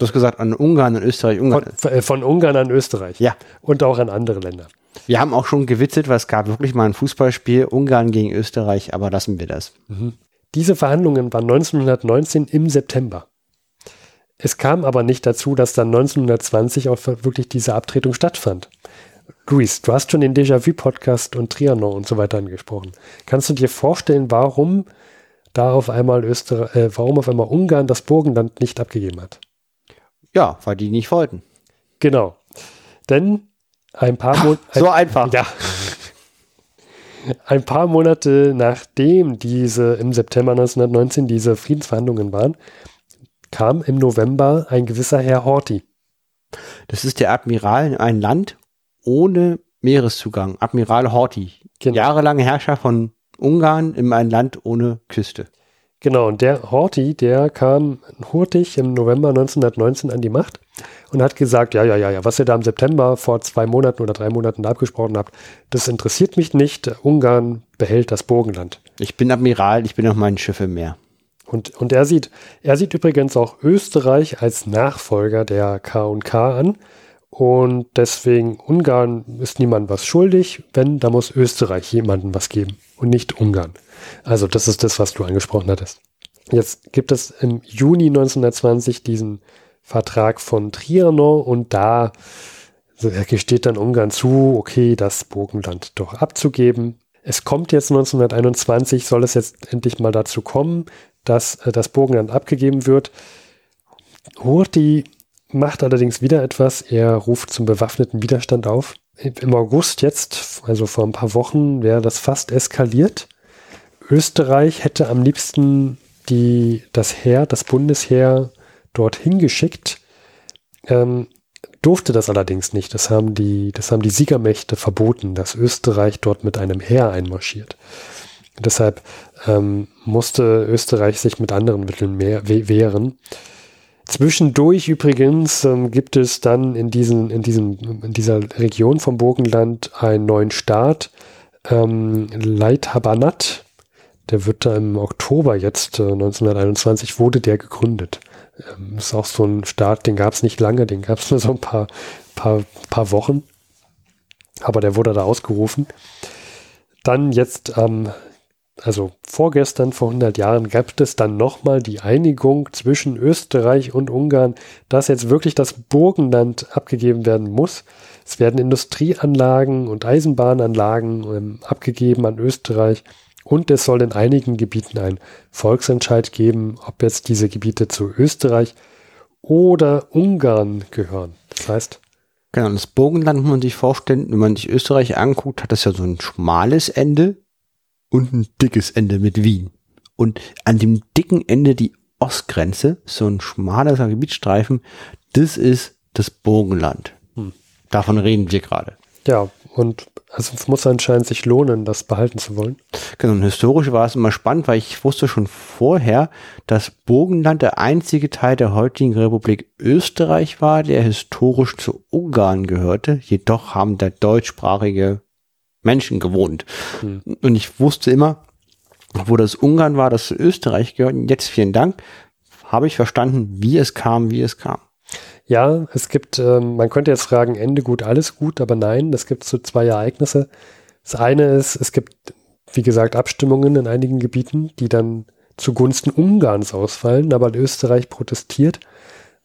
Du hast gesagt, an Ungarn, an Österreich, Ungarn. Von, äh, von Ungarn an Österreich. Ja. Und auch an andere Länder. Wir haben auch schon gewitzelt, weil es gab wirklich mal ein Fußballspiel Ungarn gegen Österreich, aber lassen wir das. Mhm. Diese Verhandlungen waren 1919 im September. Es kam aber nicht dazu, dass dann 1920 auch wirklich diese Abtretung stattfand. Luis, du hast schon den Déjà-vu-Podcast und Trianon und so weiter angesprochen. Kannst du dir vorstellen, warum da auf einmal Österreich, äh, warum auf einmal Ungarn das Burgenland nicht abgegeben hat? Ja, weil die nicht wollten. Genau. Denn ein paar Monate. so einfach. Ja. Ein paar Monate nachdem diese im September 1919 diese Friedensverhandlungen waren, kam im November ein gewisser Herr Horthy. Das ist der Admiral in ein Land, ohne Meereszugang. Admiral Horthy. Genau. Jahrelange Herrscher von Ungarn in ein Land ohne Küste. Genau, und der Horthy, der kam hurtig im November 1919 an die Macht und hat gesagt, ja, ja, ja, ja, was ihr da im September vor zwei Monaten oder drei Monaten abgesprochen habt, das interessiert mich nicht. Ungarn behält das Burgenland. Ich bin Admiral, ich bin auf meinen Schiff im Meer. Und, und er sieht, er sieht übrigens auch Österreich als Nachfolger der K&K an und deswegen Ungarn ist niemand was schuldig. Wenn, da muss Österreich jemandem was geben und nicht Ungarn. Also das ist das, was du angesprochen hattest. Jetzt gibt es im Juni 1920 diesen Vertrag von Trianon und da gesteht dann Ungarn zu, okay, das Burgenland doch abzugeben. Es kommt jetzt 1921, soll es jetzt endlich mal dazu kommen, dass äh, das Burgenland abgegeben wird. Hurti macht allerdings wieder etwas. Er ruft zum bewaffneten Widerstand auf. Im August jetzt, also vor ein paar Wochen, wäre das fast eskaliert. Österreich hätte am liebsten die, das Heer, das Bundesheer dorthin geschickt, ähm, durfte das allerdings nicht. Das haben, die, das haben die Siegermächte verboten, dass Österreich dort mit einem Heer einmarschiert. deshalb ähm, musste Österreich sich mit anderen Mitteln mehr wehren. Zwischendurch übrigens ähm, gibt es dann in, diesen, in, diesem, in dieser Region vom Burgenland einen neuen Staat, ähm, Leithabanat. Der wird da im Oktober jetzt, äh, 1921, wurde der gegründet. Ähm, ist auch so ein Staat, den gab es nicht lange, den gab es nur so ein paar, paar, paar Wochen. Aber der wurde da ausgerufen. Dann jetzt am also vorgestern, vor 100 Jahren, gab es dann nochmal die Einigung zwischen Österreich und Ungarn, dass jetzt wirklich das Burgenland abgegeben werden muss. Es werden Industrieanlagen und Eisenbahnanlagen ähm, abgegeben an Österreich und es soll in einigen Gebieten ein Volksentscheid geben, ob jetzt diese Gebiete zu Österreich oder Ungarn gehören. Das heißt, Genau, das Burgenland muss man sich vorstellen, wenn man sich Österreich anguckt, hat das ja so ein schmales Ende und ein dickes Ende mit Wien. Und an dem dicken Ende die Ostgrenze, so ein schmaler Gebietsstreifen, das ist das Burgenland. Hm. Davon reden wir gerade. Ja, und also es muss anscheinend sich lohnen, das behalten zu wollen. Genau, und historisch war es immer spannend, weil ich wusste schon vorher, dass Burgenland der einzige Teil der heutigen Republik Österreich war, der historisch zu Ungarn gehörte. Jedoch haben der deutschsprachige Menschen gewohnt. Hm. Und ich wusste immer, wo das Ungarn war, das zu Österreich gehört. Und jetzt vielen Dank, habe ich verstanden, wie es kam, wie es kam. Ja, es gibt, ähm, man könnte jetzt fragen, Ende gut, alles gut, aber nein, es gibt so zwei Ereignisse. Das eine ist, es gibt, wie gesagt, Abstimmungen in einigen Gebieten, die dann zugunsten Ungarns ausfallen, aber Österreich protestiert,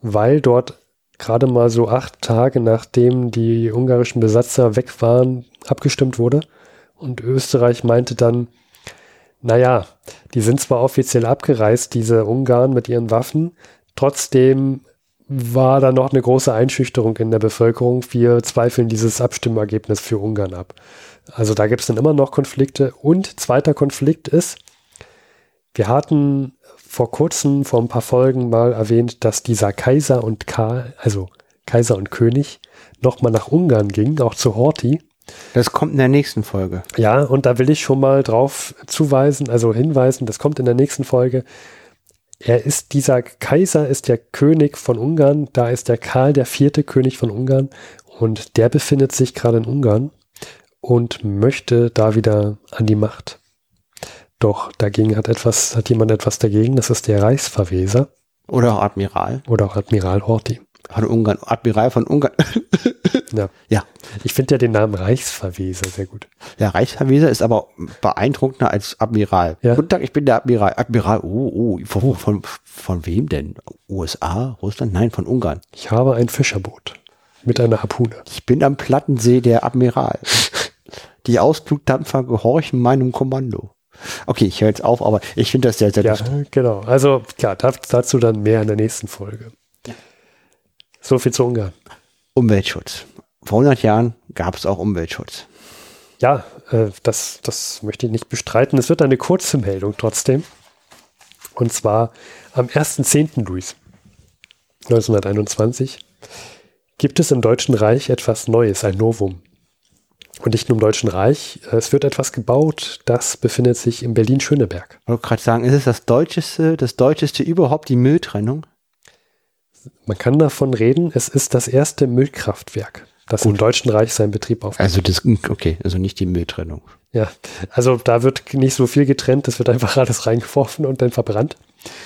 weil dort gerade mal so acht Tage nachdem die ungarischen Besatzer weg waren, abgestimmt wurde. Und Österreich meinte dann, naja, die sind zwar offiziell abgereist, diese Ungarn mit ihren Waffen, trotzdem war da noch eine große Einschüchterung in der Bevölkerung. Wir zweifeln dieses Abstimmergebnis für Ungarn ab. Also da gibt es dann immer noch Konflikte. Und zweiter Konflikt ist, wir hatten vor kurzem, vor ein paar Folgen mal erwähnt, dass dieser Kaiser und Karl, also Kaiser und König, nochmal nach Ungarn ging, auch zu Horthy. Das kommt in der nächsten Folge. Ja, und da will ich schon mal drauf zuweisen, also hinweisen, das kommt in der nächsten Folge. Er ist, dieser Kaiser ist der König von Ungarn, da ist der Karl der vierte König von Ungarn und der befindet sich gerade in Ungarn und möchte da wieder an die Macht. Doch dagegen hat etwas, hat jemand etwas dagegen, das ist der Reichsverweser. Oder auch Admiral. Oder auch Admiral Horthy. Von Ungarn, Admiral von Ungarn. ja. ja. Ich finde ja den Namen Reichsverweser sehr gut. Der Reichsverweser ist aber beeindruckender als Admiral. Ja. Guten Tag, ich bin der Admiral. Admiral, oh, oh, von, von, von wem denn? USA, Russland? Nein, von Ungarn. Ich habe ein Fischerboot mit einer Harpune. Ich bin am Plattensee der Admiral. Die Ausflugdampfer gehorchen meinem Kommando. Okay, ich höre jetzt auf, aber ich finde das sehr, sehr ja. Genau. Also, ja, dazu dann mehr in der nächsten Folge. So viel zu Ungarn. Umweltschutz. Vor 100 Jahren gab es auch Umweltschutz. Ja, äh, das, das möchte ich nicht bestreiten. Es wird eine kurze Meldung trotzdem. Und zwar am 1.10. Luis 1921 gibt es im Deutschen Reich etwas Neues, ein Novum. Und nicht nur im Deutschen Reich. Es wird etwas gebaut, das befindet sich in Berlin-Schöneberg. Ich wollte gerade sagen, ist es das deutscheste, das deutscheste überhaupt die Mülltrennung? Man kann davon reden, es ist das erste Müllkraftwerk, das Gut. im Deutschen Reich seinen Betrieb aufnimmt. Also das, okay, also nicht die Mülltrennung. Ja, also da wird nicht so viel getrennt, es wird einfach alles reingeworfen und dann verbrannt.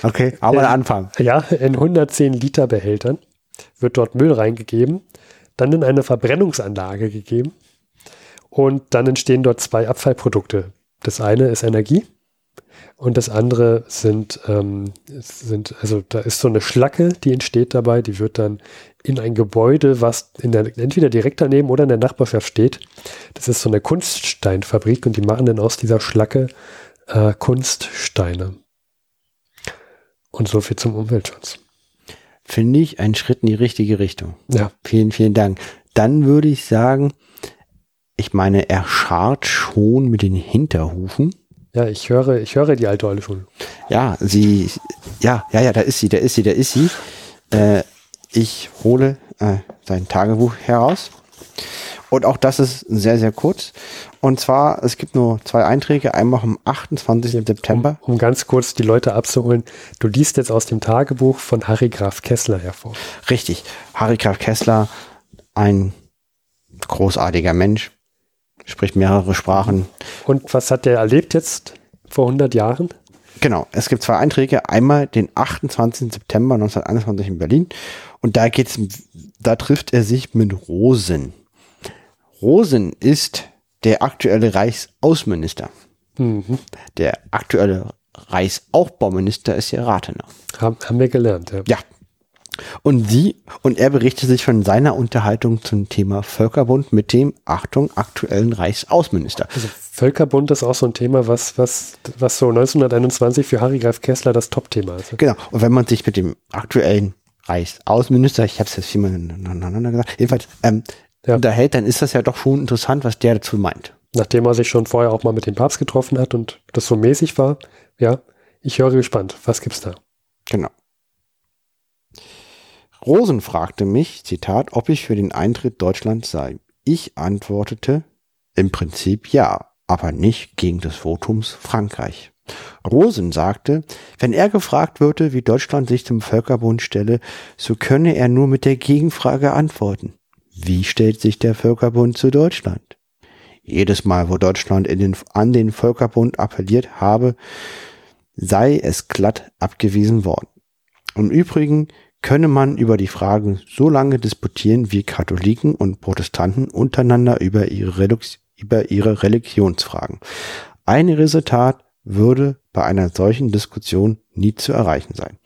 Okay, aber äh, der Anfang. Ja, in 110 Liter Behältern wird dort Müll reingegeben, dann in eine Verbrennungsanlage gegeben und dann entstehen dort zwei Abfallprodukte. Das eine ist Energie, Und das andere sind, ähm, sind, also da ist so eine Schlacke, die entsteht dabei, die wird dann in ein Gebäude, was in der, entweder direkt daneben oder in der Nachbarschaft steht. Das ist so eine Kunststeinfabrik und die machen dann aus dieser Schlacke äh, Kunststeine. Und so viel zum Umweltschutz. Finde ich einen Schritt in die richtige Richtung. Ja. Vielen, vielen Dank. Dann würde ich sagen, ich meine, er scharrt schon mit den Hinterhufen. Ja, ich höre, ich höre die alte Eule schon. Ja, sie, ja, ja, ja, da ist sie, da ist sie, da ist sie. Äh, ich hole äh, sein Tagebuch heraus. Und auch das ist sehr, sehr kurz. Und zwar, es gibt nur zwei Einträge, einmal am 28. September. Um, um ganz kurz die Leute abzuholen, du liest jetzt aus dem Tagebuch von Harry Graf Kessler hervor. Richtig. Harry Graf Kessler, ein großartiger Mensch, spricht mehrere Sprachen. Und was hat der erlebt jetzt vor 100 Jahren? Genau, es gibt zwei Einträge. Einmal den 28. September 1921 in Berlin. Und da geht's, da trifft er sich mit Rosen. Rosen ist der aktuelle Reichsaußenminister. Mhm. Der aktuelle Reichsaufbauminister ist ja Rathenau. Haben, haben wir gelernt, ja. Ja. Und sie, und er berichtet sich von seiner Unterhaltung zum Thema Völkerbund mit dem, Achtung, aktuellen Reichsaußenminister. Also Völkerbund ist auch so ein Thema, was, was, was so 1921 für Harry Graf Kessler das Top-Thema ist. Genau. Und wenn man sich mit dem aktuellen Reichsaußenminister, ich habe es jetzt viermal nacheinander gesagt, jedenfalls ähm, Ja. unterhält, dann ist das ja doch schon interessant, was der dazu meint. Nachdem er sich schon vorher auch mal mit dem Papst getroffen hat und das so mäßig war. Ja, ich höre gespannt. Was gibt's da? Genau. Rosen fragte mich, Zitat, ob ich für den Eintritt Deutschlands sei. Ich antwortete, im Prinzip ja, aber nicht gegen des Votums Frankreich. Rosen sagte, wenn er gefragt würde, wie Deutschland sich zum Völkerbund stelle, so könne er nur mit der Gegenfrage antworten. Wie stellt sich der Völkerbund zu Deutschland? Jedes Mal, wo Deutschland den, an den Völkerbund appelliert habe, sei es glatt abgewiesen worden. Im Übrigen könne man über die Fragen so lange disputieren, wie Katholiken und Protestanten untereinander über ihre, Relux über ihre Religionsfragen. Ein Resultat würde bei einer solchen Diskussion nie zu erreichen sein.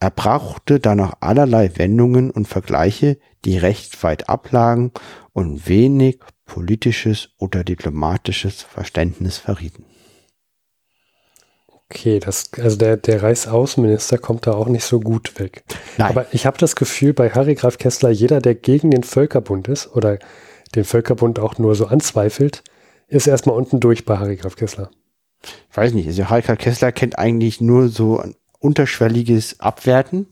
Er brauchte da noch allerlei Wendungen und Vergleiche, die recht weit ablagen und wenig politisches oder diplomatisches Verständnis verrieten. Okay, das, also der, der Reichsaußenminister kommt da auch nicht so gut weg. Nein. Aber ich habe das Gefühl, bei Harry Graf Kessler, jeder, der gegen den Völkerbund ist oder den Völkerbund auch nur so anzweifelt, ist erstmal unten durch bei Harry Graf Kessler. ich weiß nicht, also Harald Kessler kennt eigentlich nur so ein unterschwelliges Abwerten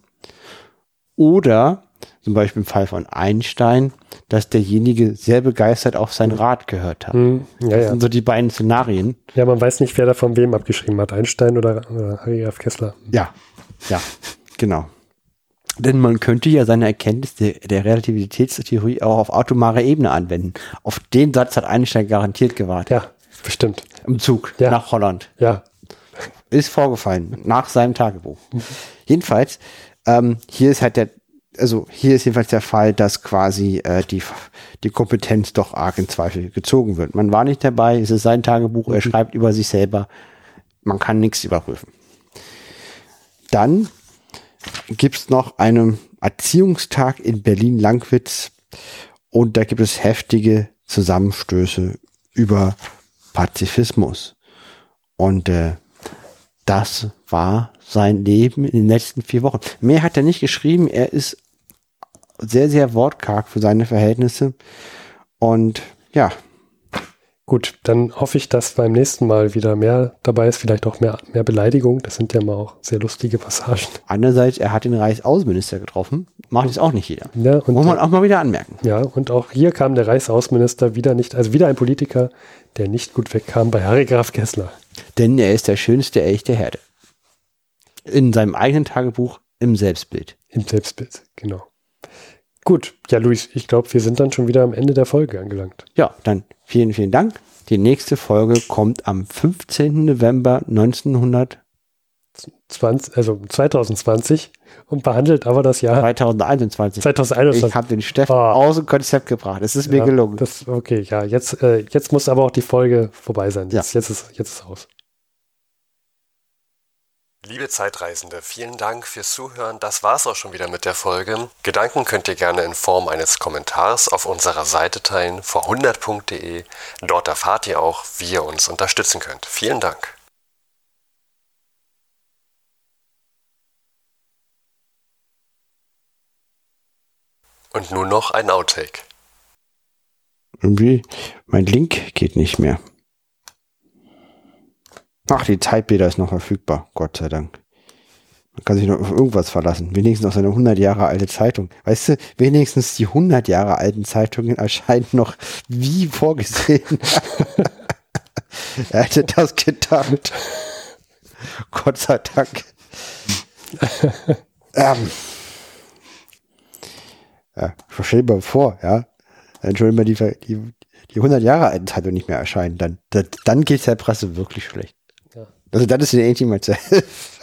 oder zum Beispiel im Fall von Einstein, dass derjenige sehr begeistert auf sein Rat gehört hat. Hm, ja, Das ja. sind so die beiden Szenarien. Ja, man weiß nicht, wer da von wem abgeschrieben hat, Einstein oder, oder Harry Graf Kessler. Ja, ja, genau. Denn man könnte ja seine Erkenntnis der, der Relativitätstheorie auch auf atomarer Ebene anwenden. Auf den Satz hat Einstein garantiert gewartet. Ja, bestimmt. Im Zug Ja. nach Holland. Ja, Ist vorgefallen, nach seinem Tagebuch. Jedenfalls, ähm, hier ist halt der, also hier ist jedenfalls der Fall, dass quasi äh, die, die Kompetenz doch arg in Zweifel gezogen wird. Man war nicht dabei, es ist sein Tagebuch, er schreibt über sich selber, man kann nichts überprüfen. Dann gibt's noch einen Erziehungstag in Berlin-Langwitz und da gibt es heftige Zusammenstöße über Pazifismus. Und äh, das war sein Leben in den letzten vier Wochen. Mehr hat er nicht geschrieben. Er ist sehr, sehr wortkarg für seine Verhältnisse. Und ja, gut, dann hoffe ich, dass beim nächsten Mal wieder mehr dabei ist, vielleicht auch mehr, mehr Beleidigung. Das sind ja mal auch sehr lustige Passagen. andererseits, er hat den Reichsaußenminister getroffen. Macht jetzt auch nicht jeder. Ja, und, Muss man auch mal wieder anmerken. ja, und auch hier kam der Reichsaußenminister wieder nicht, also wieder ein Politiker, der nicht gut wegkam bei Harry Graf Kessler. Denn er ist der schönste echte Herde. In seinem eigenen Tagebuch im Selbstbild. Im Selbstbild, genau. Gut, ja, Luis, ich glaube, wir sind dann schon wieder am Ende der Folge angelangt. Ja, dann vielen, vielen Dank. Die nächste Folge kommt am 15. November 1900. 20, also 2020 und behandelt aber das Jahr 2021. 2021. Ich habe den Steffen Ah. aus dem Konzept gebracht. Es ist mir Ja, gelungen. Das, okay, ja, jetzt, äh, jetzt muss aber auch die Folge vorbei sein. Jetzt, jetzt, ist, jetzt ist aus. Liebe Zeitreisende, vielen Dank fürs Zuhören. Das war's auch schon wieder mit der Folge. Gedanken könnt ihr gerne in Form eines Kommentars auf unserer Seite teilen, vor100.de. Dort erfahrt ihr auch, wie ihr uns unterstützen könnt. Vielen Dank. Und nun noch ein Outtake. Irgendwie, mein Link geht nicht mehr. Ach, die Zeitbilder ist noch verfügbar, Gott sei Dank. Man kann sich noch auf irgendwas verlassen. Wenigstens auf seine 100 Jahre alte Zeitung. Weißt du, wenigstens die 100 Jahre alten Zeitungen erscheinen noch wie vorgesehen. er hätte das gedacht. Gott sei Dank. ähm. Ja, stell dir mal vor, ja. Dann schon die, die, die 100 Jahre alten Zeitung nicht mehr erscheinen. Dann, dann geht es der Presse wirklich schlecht. Ja. Also, das ist ja irgendjemand zu helfen.